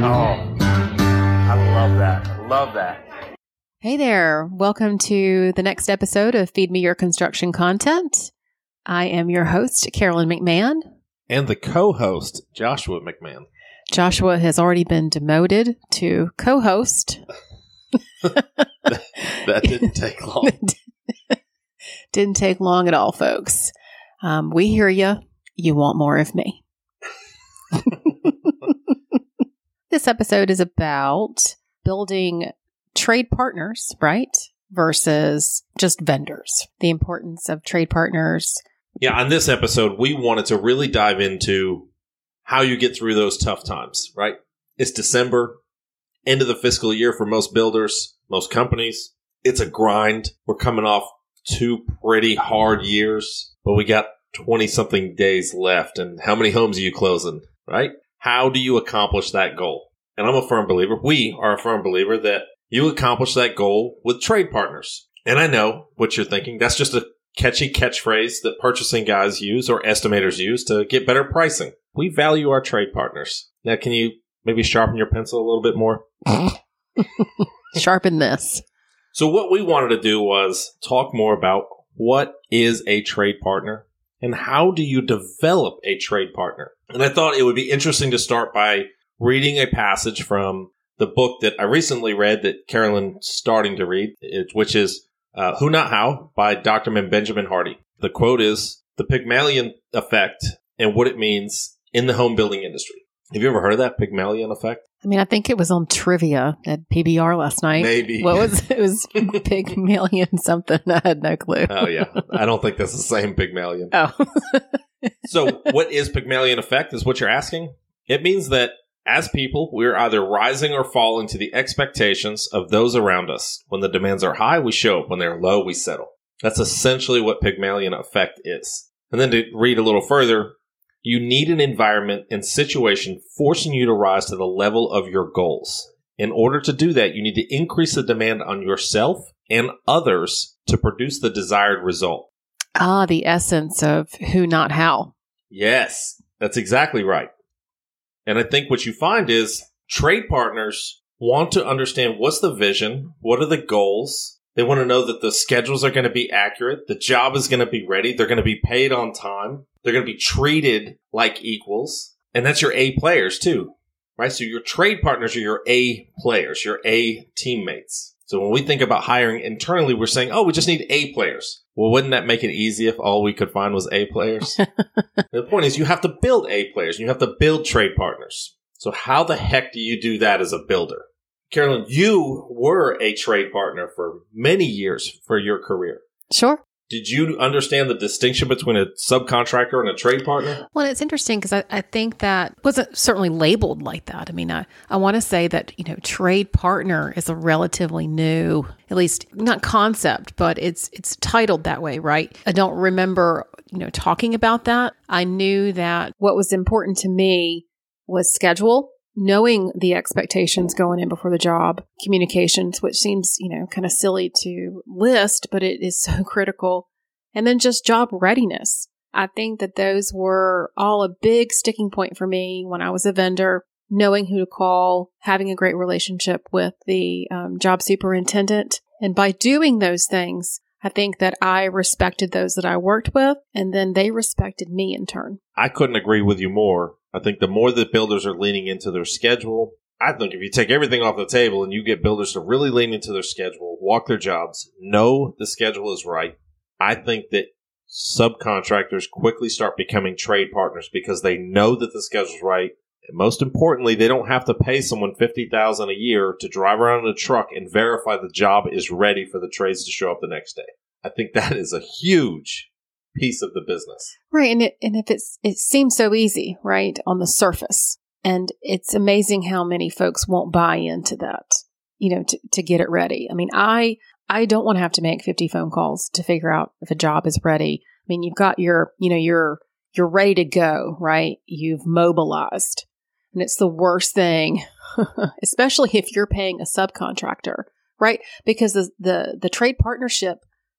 Oh, I love that. I love that. Hey there. Welcome to the next episode of Feed Me Your Construction Content. I am your host, Carolyn McMahon. And the co host, Joshua McMahon. Joshua has already been demoted to co host. That didn't take long. Didn't take long at all, folks. Um, we hear you. You want more of me. This episode is about building trade partners, right? Versus just vendors. The importance of trade partners. Yeah, on this episode, we wanted to really dive into how you get through those tough times, right? It's December, end of the fiscal year for most builders, most companies. It's a grind. We're coming off two pretty hard years, but we got 20 something days left. And how many homes are you closing, right? How do you accomplish that goal? And I'm a firm believer, we are a firm believer that you accomplish that goal with trade partners. And I know what you're thinking. That's just a catchy catchphrase that purchasing guys use or estimators use to get better pricing. We value our trade partners. Now, can you maybe sharpen your pencil a little bit more? Sharpen this. So, what we wanted to do was talk more about what is a trade partner and how do you develop a trade partner. And I thought it would be interesting to start by reading a passage from the book that I recently read that Carolyn's starting to read, which is uh, Who Not How by Dr. Benjamin Hardy. The quote is The Pygmalion Effect and What It Means in the Home Building Industry. Have you ever heard of that Pygmalion Effect? I mean, I think it was on trivia at PBR last night. Maybe. What was it? Was Pygmalion something? I had no clue. Oh, yeah. I don't think that's the same Pygmalion. Oh, So, what is Pygmalion effect? Is what you're asking? It means that as people, we're either rising or falling to the expectations of those around us. When the demands are high, we show up. When they're low, we settle. That's essentially what Pygmalion effect is. And then to read a little further, you need an environment and situation forcing you to rise to the level of your goals. In order to do that, you need to increase the demand on yourself and others to produce the desired result. Ah, the essence of who, not how. Yes, that's exactly right. And I think what you find is trade partners want to understand what's the vision, what are the goals. They want to know that the schedules are going to be accurate, the job is going to be ready, they're going to be paid on time, they're going to be treated like equals. And that's your A players too, right? So your trade partners are your A players, your A teammates. So when we think about hiring internally, we're saying, oh, we just need A players. Well, wouldn't that make it easy if all we could find was A players? the point is, you have to build A players and you have to build trade partners. So, how the heck do you do that as a builder? Carolyn, you were a trade partner for many years for your career. Sure. Did you understand the distinction between a subcontractor and a trade partner? Well, it's interesting because I, I think that wasn't certainly labeled like that. I mean, I, I want to say that, you know, trade partner is a relatively new, at least not concept, but it's it's titled that way, right? I don't remember, you know, talking about that. I knew that what was important to me was schedule, knowing the expectations going in before the job, communications, which seems, you know, kind of silly to list, but it is so critical. And then just job readiness. I think that those were all a big sticking point for me when I was a vendor, knowing who to call, having a great relationship with the um, job superintendent. And by doing those things, I think that I respected those that I worked with, and then they respected me in turn. I couldn't agree with you more. I think the more that builders are leaning into their schedule, I think if you take everything off the table and you get builders to really lean into their schedule, walk their jobs, know the schedule is right, I think that subcontractors quickly start becoming trade partners because they know that the schedule's right. And most importantly, they don't have to pay someone fifty thousand a year to drive around in a truck and verify the job is ready for the trades to show up the next day. I think that is a huge piece of the business. Right. And it, and if it's, it seems so easy, right, on the surface. And it's amazing how many folks won't buy into that, you know, to, to get it ready. I mean, I, I don't want to have to make 50 phone calls to figure out if a job is ready. I mean, you've got your, you know, you're, you're ready to go, right? You've mobilized. And it's the worst thing, especially if you're paying a subcontractor, right? Because the, the, the trade partnership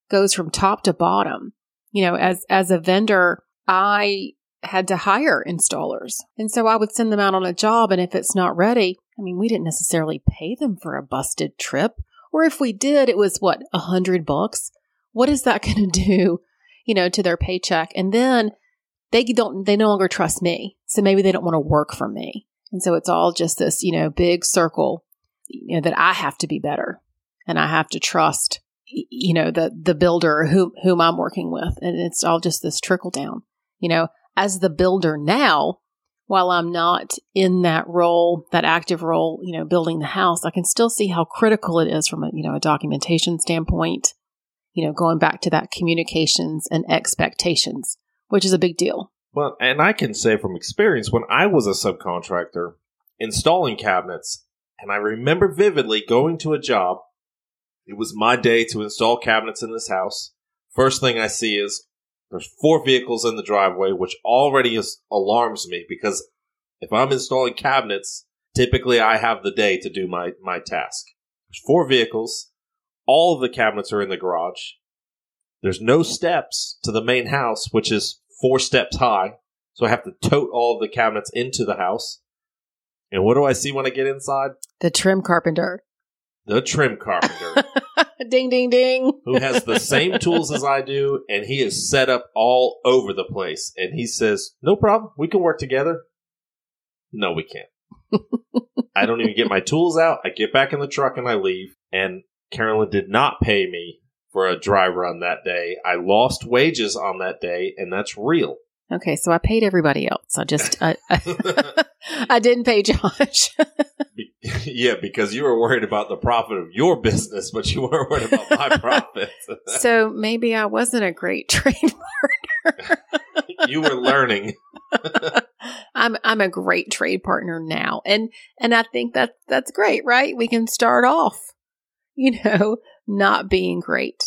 goes from top to bottom. You know, as, as a vendor, I had to hire installers. And so I would send them out on a job. And if it's not ready, I mean, we didn't necessarily pay them for a busted trip. Or if we did, it was what, a hundred bucks? What is that going to do, you know, to their paycheck? And then they don't, they no longer trust me. So maybe they don't want to work for me. And so it's all just this, you know, big circle, you know, that I have to be better and I have to trust, you know, the, the builder whom, whom I'm working with. And it's all just this trickle down, you know, as the builder now, while I'm not in that role, that active role, you know, building the house, I can still see how critical it is from a, you know, a documentation standpoint, you know, going back to that communications and expectations, which is a big deal. Well, and I can say from experience, when I was a subcontractor installing cabinets, and I remember vividly going to a job, it was my day to install cabinets in this house. First thing I see is there's four vehicles in the driveway, which already is, alarms me because if I'm installing cabinets, typically I have the day to do my, my task. There's four vehicles. All of the cabinets are in the garage. There's no steps to the main house, which is four steps high. So I have to tote all of the cabinets into the house. And what do I see when I get inside? The trim carpenter. The trim carpenter. ding, ding, ding. who has the same tools as I do, and he is set up all over the place. And he says, No problem, we can work together. No, we can't. I don't even get my tools out. I get back in the truck and I leave. And Carolyn did not pay me for a dry run that day. I lost wages on that day, and that's real. Okay, so I paid everybody else. I just I, I, I didn't pay Josh. Yeah, because you were worried about the profit of your business, but you weren't worried about my profit. so maybe I wasn't a great trade partner. you were learning. I'm I'm a great trade partner now. And and I think that that's great, right? We can start off, you know, not being great.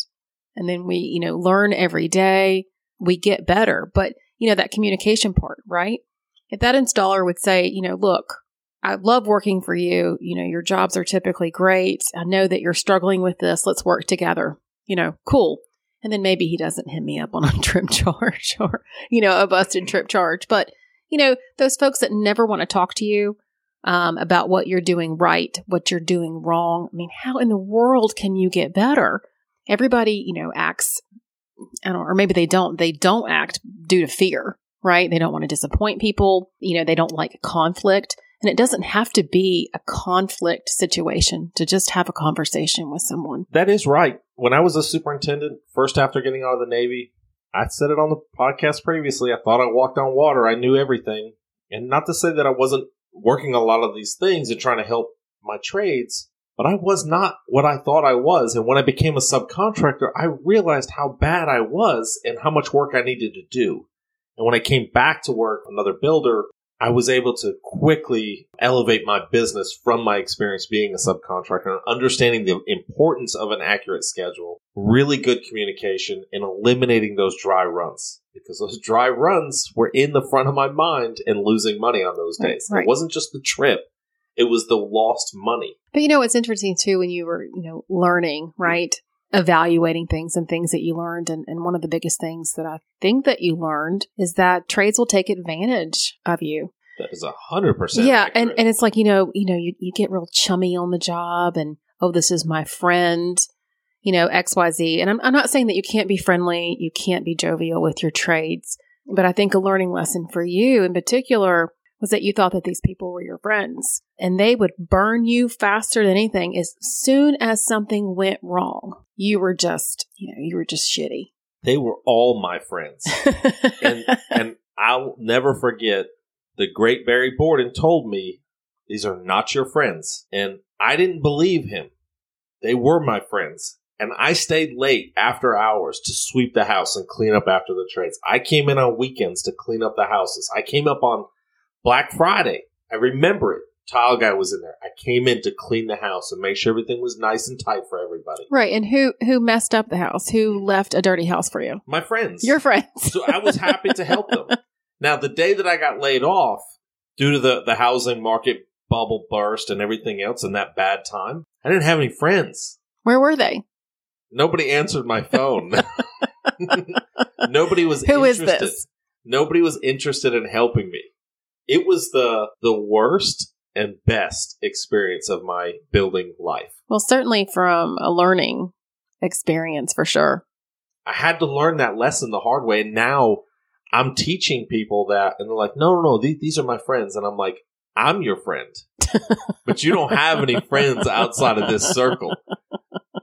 And then we, you know, learn every day, we get better. But, you know, that communication part, right? If that installer would say, you know, look, I love working for you. You know, your jobs are typically great. I know that you're struggling with this. Let's work together. You know, cool. And then maybe he doesn't hit me up on a trip charge or, you know, a busted trip charge. But, you know, those folks that never want to talk to you um, about what you're doing right, what you're doing wrong. I mean, how in the world can you get better? Everybody, you know, acts, I don't, or maybe they don't, they don't act due to fear, right? They don't want to disappoint people. You know, they don't like conflict. And it doesn't have to be a conflict situation to just have a conversation with someone. That is right. When I was a superintendent, first after getting out of the Navy, I said it on the podcast previously. I thought I walked on water. I knew everything. And not to say that I wasn't working a lot of these things and trying to help my trades, but I was not what I thought I was. And when I became a subcontractor, I realized how bad I was and how much work I needed to do. And when I came back to work, another builder, I was able to quickly elevate my business from my experience being a subcontractor and understanding the importance of an accurate schedule, really good communication, and eliminating those dry runs. Because those dry runs were in the front of my mind and losing money on those days. Right. It wasn't just the trip, it was the lost money. But you know, it's interesting too when you were, you know, learning, right? Evaluating things and things that you learned. And, and one of the biggest things that I think that you learned is that trades will take advantage of you. That is a hundred percent. Yeah. And, and it's like, you know, you know, you, you get real chummy on the job and, oh, this is my friend, you know, XYZ. And I'm, I'm not saying that you can't be friendly, you can't be jovial with your trades. But I think a learning lesson for you in particular was that you thought that these people were your friends and they would burn you faster than anything as soon as something went wrong. You were just, you know, you were just shitty. they were all my friends. and and I'll never forget the great Barry Borden told me these are not your friends, and I didn't believe him. They were my friends, and I stayed late after hours to sweep the house and clean up after the trades. I came in on weekends to clean up the houses. I came up on Black Friday. I remember it. Tile guy was in there. I came in to clean the house and make sure everything was nice and tight for everybody. right. And who, who messed up the house? Who left a dirty house for you? My friends. Your friends. so I was happy to help them. Now, the day that I got laid off due to the, the housing market bubble burst and everything else in that bad time, I didn't have any friends. Where were they? Nobody answered my phone. Nobody was Who is interested. this? Nobody was interested in helping me. It was the the worst and best experience of my building life. Well, certainly from a learning experience for sure. I had to learn that lesson the hard way. And now I'm teaching people that, and they're like, no, no, no, these, these are my friends. And I'm like, I'm your friend, but you don't have any friends outside of this circle.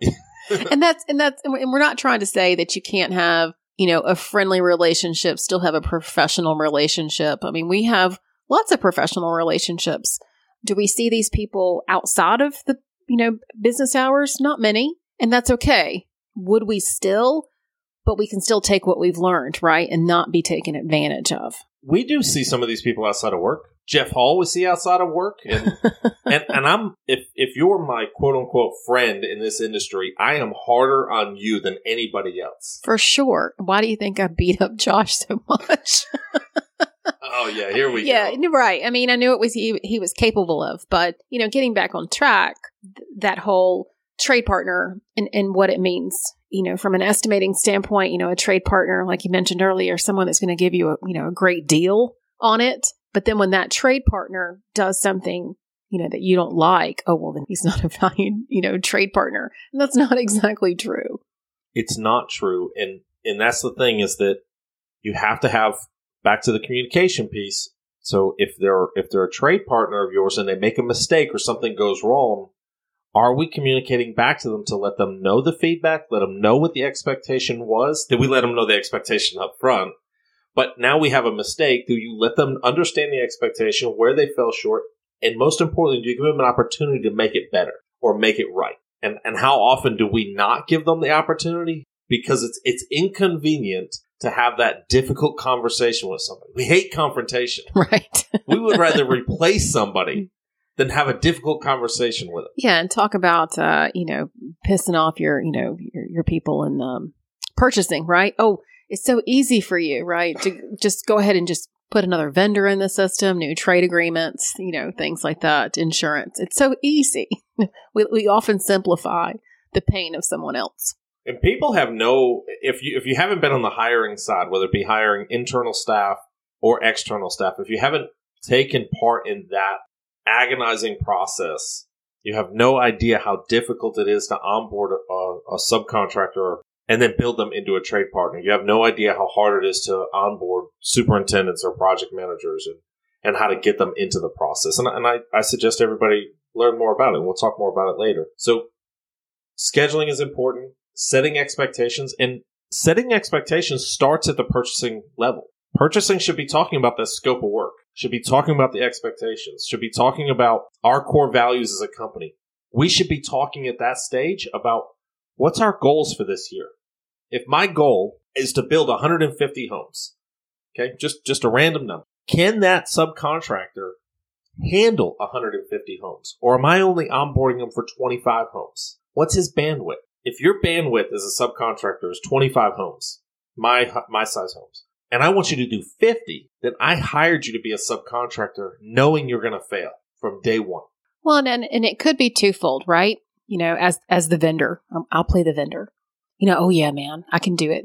and that's, and that's, and we're not trying to say that you can't have, you know, a friendly relationship, still have a professional relationship. I mean, we have lots of professional relationships. Do we see these people outside of the, you know, business hours? Not many. And that's okay. Would we still? But we can still take what we've learned, right? And not be taken advantage of. We do see some of these people outside of work. Jeff Hall we see outside of work. And, and, and I'm, if, if you're my quote unquote friend in this industry, I am harder on you than anybody else. For sure. Why do you think I beat up Josh so much? oh yeah, here we go. yeah, go. right. I mean, I knew it was he he was capable of, but you know, getting back on track, th- that whole trade partner and, and what it means. You know, from an estimating standpoint, you know, a trade partner, like you mentioned earlier, someone that's going to give you a you know a great deal on it. But then when that trade partner does something, you know, that you don't like, oh well, then he's not a valued, you know, trade partner. And that's not exactly true. It's not true, and and that's the thing is that you have to have back to the communication piece. So if they're if they're a trade partner of yours and they make a mistake or something goes wrong, are we communicating back to them to let them know the feedback, let them know what the expectation was? Did we let them know the expectation up front? But now we have a mistake. Do you let them understand the expectation, where they fell short, and most importantly, do you give them an opportunity to make it better or make it right? And and how often do we not give them the opportunity? Because it's it's inconvenient to have that difficult conversation with somebody. We hate confrontation. Right. we would rather replace somebody than have a difficult conversation with them. Yeah, and talk about uh, you know pissing off your you know your, your people in um, purchasing, right? Oh, it's so easy for you, right? To just go ahead and just put another vendor in the system, new trade agreements, you know, things like that, insurance. It's so easy. we, we often simplify the pain of someone else. And people have no if you if you haven't been on the hiring side, whether it be hiring internal staff or external staff, if you haven't taken part in that agonizing process, you have no idea how difficult it is to onboard a, a subcontractor and then build them into a trade partner. You have no idea how hard it is to onboard superintendents or project managers and, and how to get them into the process. And, and I, I suggest everybody learn more about it. We'll talk more about it later. So scheduling is important, setting expectations, and setting expectations starts at the purchasing level. Purchasing should be talking about the scope of work, should be talking about the expectations, should be talking about our core values as a company. We should be talking at that stage about what's our goals for this year. If my goal is to build 150 homes, okay, just, just a random number, can that subcontractor handle 150 homes? Or am I only onboarding them for 25 homes? What's his bandwidth? If your bandwidth as a subcontractor is 25 homes, my, my size homes, and I want you to do 50, then I hired you to be a subcontractor knowing you're going to fail from day one. Well, and, and it could be twofold, right? You know, as, as the vendor, um, I'll play the vendor. You know, oh yeah, man, I can do it.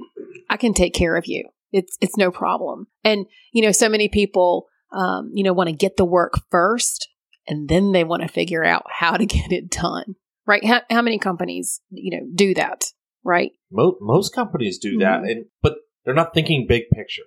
I can take care of you. It's, it's no problem. And, you know, so many people, um, you know, want to get the work first and then they want to figure out how to get it done, right? How, how many companies, you know, do that, right? Most, most companies do that. Mhm. And, but they're not thinking big picture.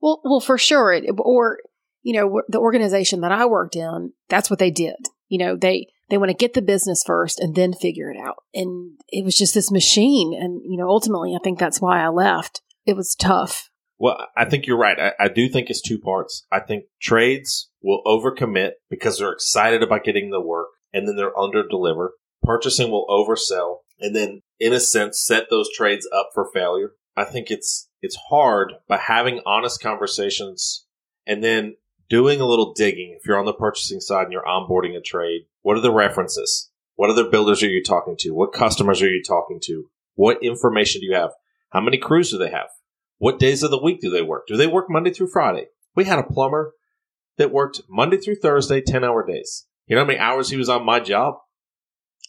Well, well, for sure. It, or, you know, the organization that I worked in, that's what they did. You know, they, they want to get the business first and then figure it out. And it was just this machine. And, you know, ultimately, I think that's why I left. It was tough. Well, I think you're right. I, I do think it's two parts. I think trades will overcommit because they're excited about getting the work and then they're under deliver. Purchasing will oversell and then, in a sense, set those trades up for failure. I think it's it's hard, but having honest conversations and then doing a little digging. If you're on the purchasing side and you're onboarding a trade, what are the references? What other builders are you talking to? What customers are you talking to? What information do you have? How many crews do they have? What days of the week do they work? Do they work Monday through Friday? We had a plumber that worked Monday through Thursday, 10 hour days. You know how many hours he was on my job?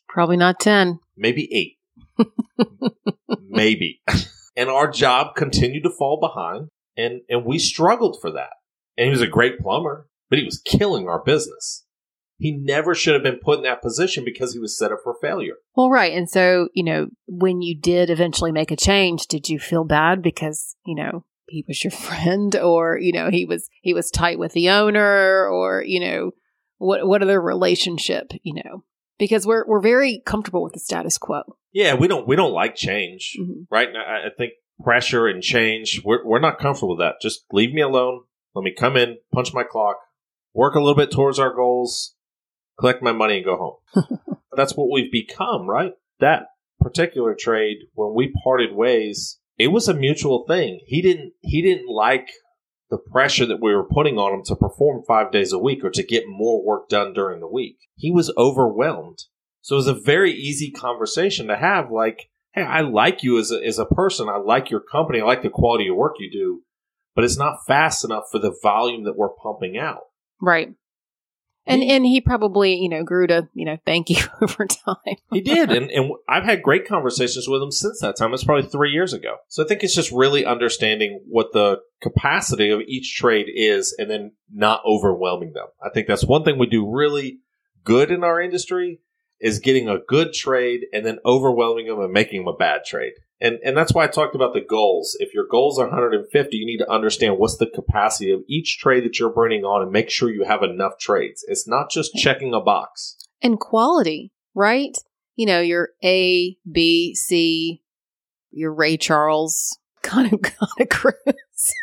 Probably not 10. Maybe eight. Maybe. and our job continued to fall behind. and and we struggled for that. And he was a great plumber, but he was killing our business. He never should have been put in that position because he was set up for failure. Well, right. And so, you know, when you did eventually make a change, did you feel bad because, you know, he was your friend or, you know, he was he was tight with the owner or, you know, what what other relationship, you know? Because we're we're very comfortable with the status quo. Yeah, we don't we don't like change, Mhm. right? I, I think pressure and change, we're we're not comfortable with that. Just leave me alone. Let me come in, punch my clock, work a little bit towards our goals, collect my money, and go home. That's what we've become, right? That particular trade, when we parted ways, it was a mutual thing. He didn't he didn't like the pressure that we were putting on him to perform five days a week or to get more work done during the week. He was overwhelmed. So it was a very easy conversation to have like, hey, I like you as a, as a person. I like your company. I like the quality of work you do, but it's not fast enough for the volume that we're pumping out. Right. And He- and he probably, you know, grew to, you know, thank you over time. He did, and and I've had great conversations with him since that time. It's probably three years ago. So I think it's just really understanding what the capacity of each trade is, and then not overwhelming them. I think that's one thing we do really good in our industry is getting a good trade and then overwhelming them and making them a bad trade. And and that's why I talked about the goals. If your goals are 150, you need to understand what's the capacity of each trade that you're bringing on and make sure you have enough trades. It's not just checking a box. and quality, right? You know, your A, B, C, your Ray Charles kind of kind of crews.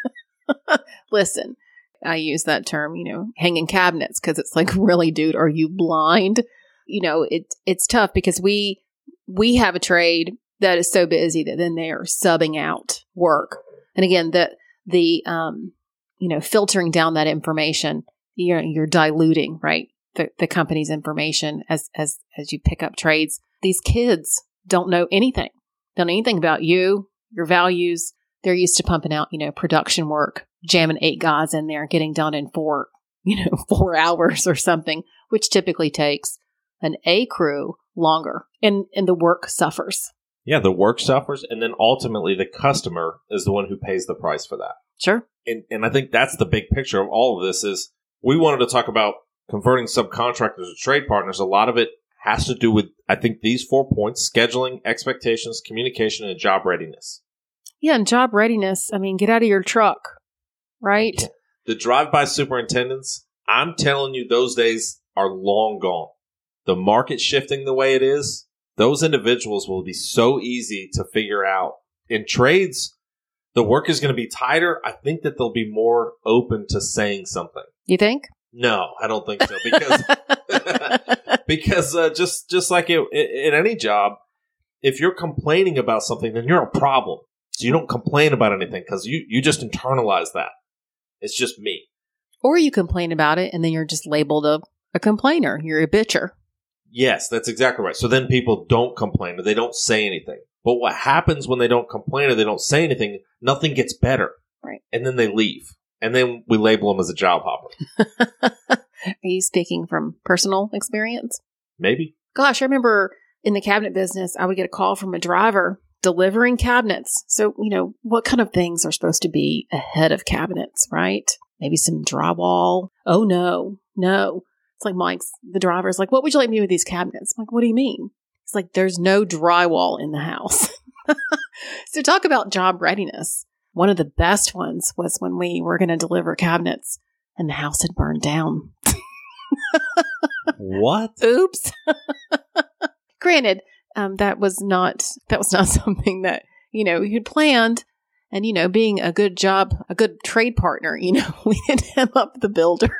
Listen, I use that term, you know, hanging cabinets because it's like, really, dude, are you blind? You know, it it's tough because we we have a trade that is so busy that then they are subbing out work, and again, that the um, you know, filtering down that information, you're you're diluting, right? the, the company's information as as as you pick up trades. These kids don't know anything. Don't know anything about you, your values. They're used to pumping out, you know, production work, jamming eight guys in there, getting done in four, you know, four hours or something, which typically takes an A crew longer, and and the work suffers. Yeah, the work suffers, and then ultimately the customer is the one who pays the price for that. Sure. And and I think that's the big picture of all of this is we wanted to talk about converting subcontractors to trade partners. A lot of it has to do with I think these four points: scheduling, expectations, communication, and job readiness. Yeah, and job readiness. I mean, get out of your truck, right? The drive-by superintendents, I'm telling you, those days are long gone. The market shifting the way it is, those individuals will be so easy to figure out. In trades, the work is going to be tighter. I think that they'll be more open to saying something. You think? No, I don't think so because because uh, just just like it, in any job, if you're complaining about something, then you're a problem. So you don't complain about anything because you you just internalize that. It's just me. or you complain about it, and then you're just labeled a a complainer. You're a bitcher. Yes, that's exactly right. So then people don't complain or they don't say anything. But what happens when they don't complain or they don't say anything? Nothing gets better. Right. And then they leave. And then we label them as a job hopper. Are you speaking from personal experience? Maybe. Gosh, I remember in the cabinet business, I would get a call from a driver delivering cabinets. So, you know, what kind of things are supposed to be ahead of cabinets, right? Maybe some drywall. Oh, no, no. It's like Mike's, the driver's like, what would you like me with these cabinets? I'm like, what do you mean? It's like, there's no drywall in the house. so, talk about job readiness. One of the best ones was when we were going to deliver cabinets and the house had burned down. What? oops granted um, that was not that was not something that you know you'd planned and you know being a good job a good trade partner you know we didn't hem up the builder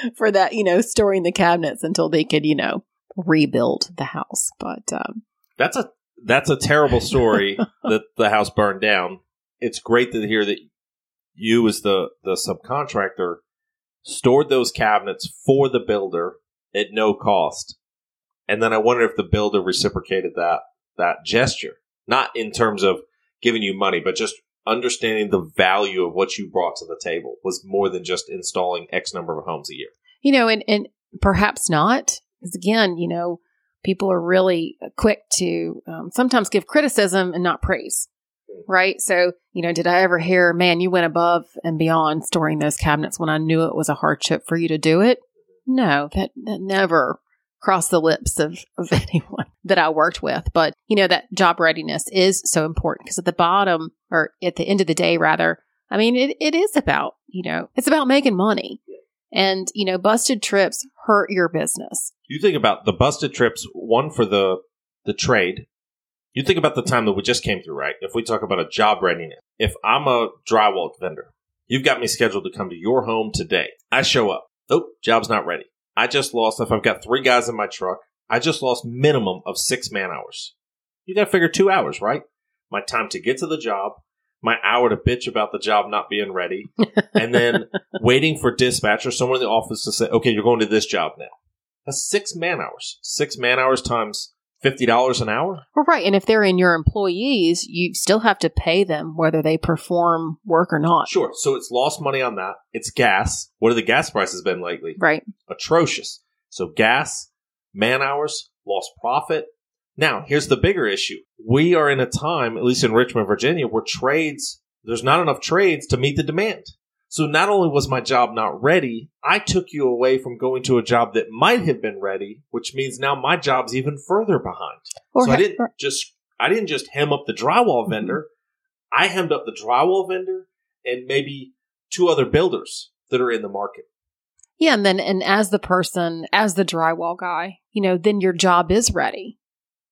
for that you know storing the cabinets until they could you know rebuild the house but um, That's a that's a terrible story that the house burned down. It's great to hear that you as the the subcontractor stored those cabinets for the builder at no cost. And then I wonder if the builder reciprocated that that gesture. Not in terms of giving you money, but just understanding the value of what you brought to the table was more than just installing X number of homes a year. you know and and perhaps not because again you know people are really quick to um, sometimes give criticism and not praise right? So, you know, did I ever hear, man, you went above and beyond storing those cabinets when I knew it was a hardship for you to do it? No, that, that never crossed the lips of, of anyone that I worked with. But, you know, that job readiness is so important because at the bottom, or at the end of the day, rather, I mean, it, it is about, you know, it's about making money. And, you know, busted trips hurt your business. You think about the busted trips, one for the the trade. You think about the time that we just came through, right? If we talk about a job readiness, if I'm a drywall vendor, you've got me scheduled to come to your home today. I show up. Oh, job's not ready. I just lost, if I've got three guys in my truck, I just lost minimum of six man hours. You got to figure two hours, right? My time to get to the job, my hour to bitch about the job not being ready, and then waiting for dispatch or someone in the office to say, okay, you're going to this job now. That's six man hours. Six man hours times $50 an hour? Well, right. And if they're in your employees, you still have to pay them whether they perform work or not. Sure. So it's lost money on that. It's gas. What have the gas prices been lately? Right. Atrocious. So gas, man hours, lost profit. Now, here's the bigger issue. We are in a time, at least in Richmond, Virginia, where trades, there's not enough trades to meet the demand. So not only was my job not ready, I took you away from going to a job that might have been ready, which means now my job's even further behind. Or so I didn't or- just I didn't just hem up the drywall mm-hmm. vendor. I hemmed up the drywall vendor and maybe two other builders that are in the market. Yeah. And then, and as the person, as the drywall guy, you know, then your job is ready.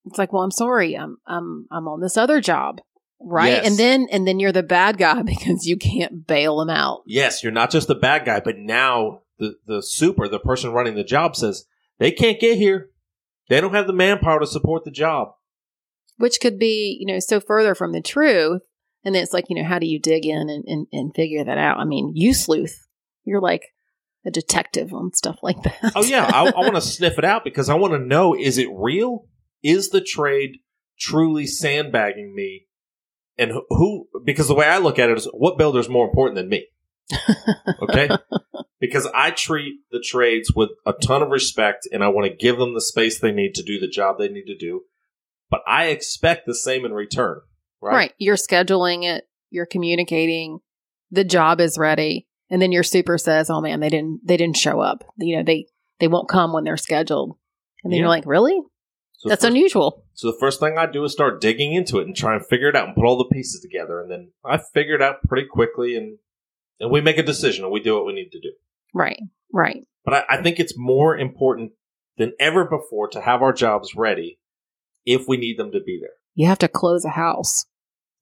It's like, well, I'm sorry. I'm, I'm, I'm on this other job. Right. Yes. And then, and then you're the bad guy because you can't bail them out. Yes, you're not just the bad guy, but now the the super, the person running the job says they can't get here. They don't have the manpower to support the job. which could be, you know, so further from the truth. And then it's like, you know, how do you dig in and, and, and figure that out? I mean, you sleuth, you're like a detective on stuff like that. Oh yeah, I, I want to sniff it out because I want to know: is it real? Is the trade truly sandbagging me? And who-? Because the way I look at it is, what builder is more important than me? Okay, because I treat the trades with a ton of respect, and I want to give them the space they need to do the job they need to do. But I expect the same in return, right? right. You're scheduling it, you're communicating, the job is ready. And then your super says, oh man, they didn't, they didn't show up. You know, they, they won't come when they're scheduled. And then Yeah. you're like, really? So That's first- unusual. So the first thing I do is start digging into it and try and figure it out and put all the pieces together. And then I figure it out pretty quickly and and we make a decision and we do what we need to do. Right. Right. But I, I think it's more important than ever before to have our jobs ready if we need them to be there. You have to close a house.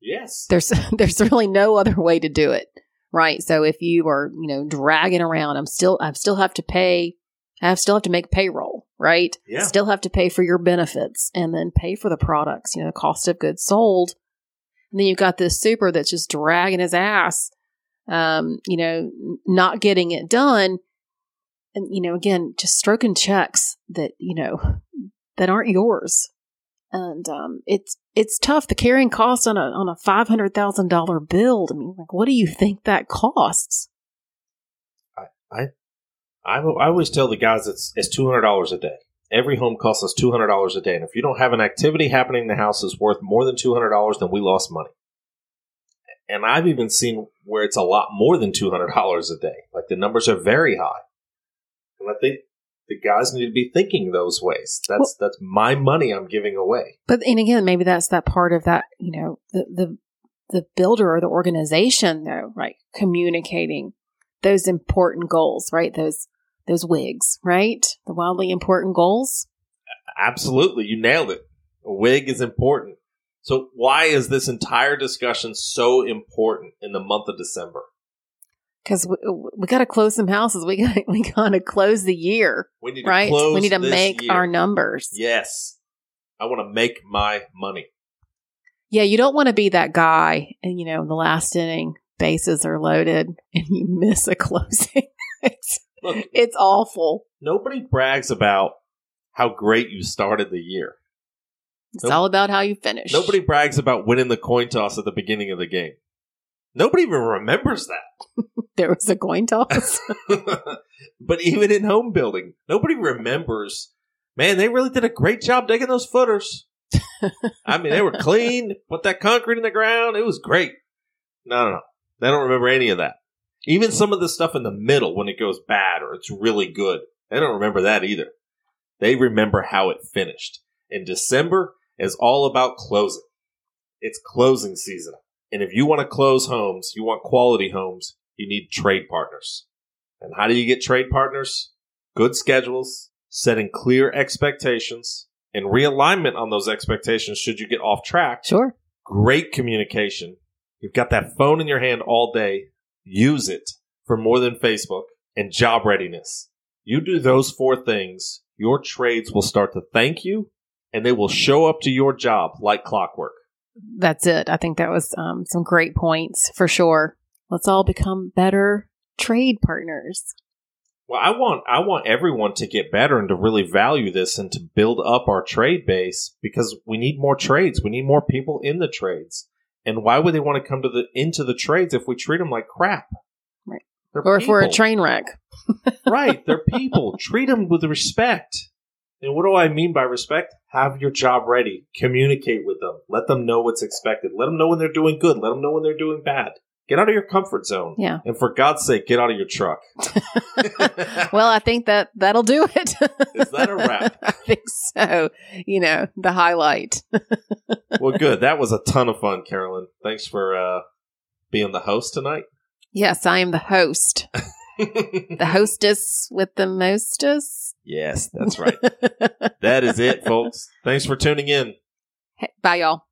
Yes. there's there's really no other way to do it right. So if you are you know dragging around i'm still i still have to pay i still have to make payroll right? Yeah. still have to pay for your benefits and then pay for the products you know the cost of goods sold. And then you've got this super that's just dragging his ass um you know not getting it done. And you know again just stroking checks that you know that aren't yours. And um, it's it's tough. The carrying cost on a on a five hundred thousand dollar build. I mean, like, what do you think that costs? I, I I always tell the guys it's, it's $200 a day. Every home costs us $200 a day. And if you don't have an activity happening in the house that's worth more than $200, then we lost money. And I've even seen where it's a lot more than $200 a day. Like the numbers are very high. And I think the guys need to be thinking those ways. That's that's my money I'm giving away. But and again, maybe that's that part of that. You know, the the the builder or the organization, though, right? Communicating those important goals, right? Those those wigs, right? The wildly important goals. Absolutely, you nailed it. A wig is important. So why is this entire discussion so important in the month of December? Because we, we got to close some houses. We got we got to close the year, We need right? to close We need to make year. our numbers. Yes. I want to make my money. Yeah, you don't want to be that guy, and you know, in the last inning, bases are loaded, and you miss a closing. it's Look, it's awful. nobody brags about how great you started the year. It's Nope. all about how you finish. Nobody brags about winning the coin toss at the beginning of the game. Nobody even remembers that. there was a coin toss. but even in home building, nobody remembers. Man, they really did a great job digging those footers. I mean, they were clean, put that concrete in the ground. It was great. No, no, no. They don't remember any of that. Even some of the stuff in the middle when it goes bad or it's really good. They don't remember that either. They remember how it finished. And December is all about closing. It's closing season. And if you want to close homes, you want quality homes, you need trade partners. And how do you get trade partners? Good schedules, setting clear expectations, and realignment on those expectations should you get off track. Sure. Great communication. You've got that phone in your hand all day. Use it for more than Facebook and job readiness. You do those four things, your trades will start to thank you and they will show up to your job like clockwork. That's it. I think that was um, some great points for sure. Let's all become better trade partners. Well, I want I want everyone to get better and to really value this and to build up our trade base because we need more trades. We need more people in the trades. And why would they want to come to the into the trades if we treat them like crap? Right. They're Or if we're a train wreck. right, they're people. Treat them with respect. And what do I mean by respect? Have your job ready. Communicate with them. Let them know what's expected. Let them know when they're doing good. Let them know when they're doing bad. Get out of your comfort zone. Yeah. And for God's sake, get out of your truck. Well, I think that that'll do it. Is that a wrap? I think so. You know, the highlight. well, good. That was a ton of fun, Carolyn. Thanks for uh, being the host tonight. Yes, I am the host. The hostess with the mostest. Yes, that's right. that is it, folks. Thanks for tuning in. Bye, y'all.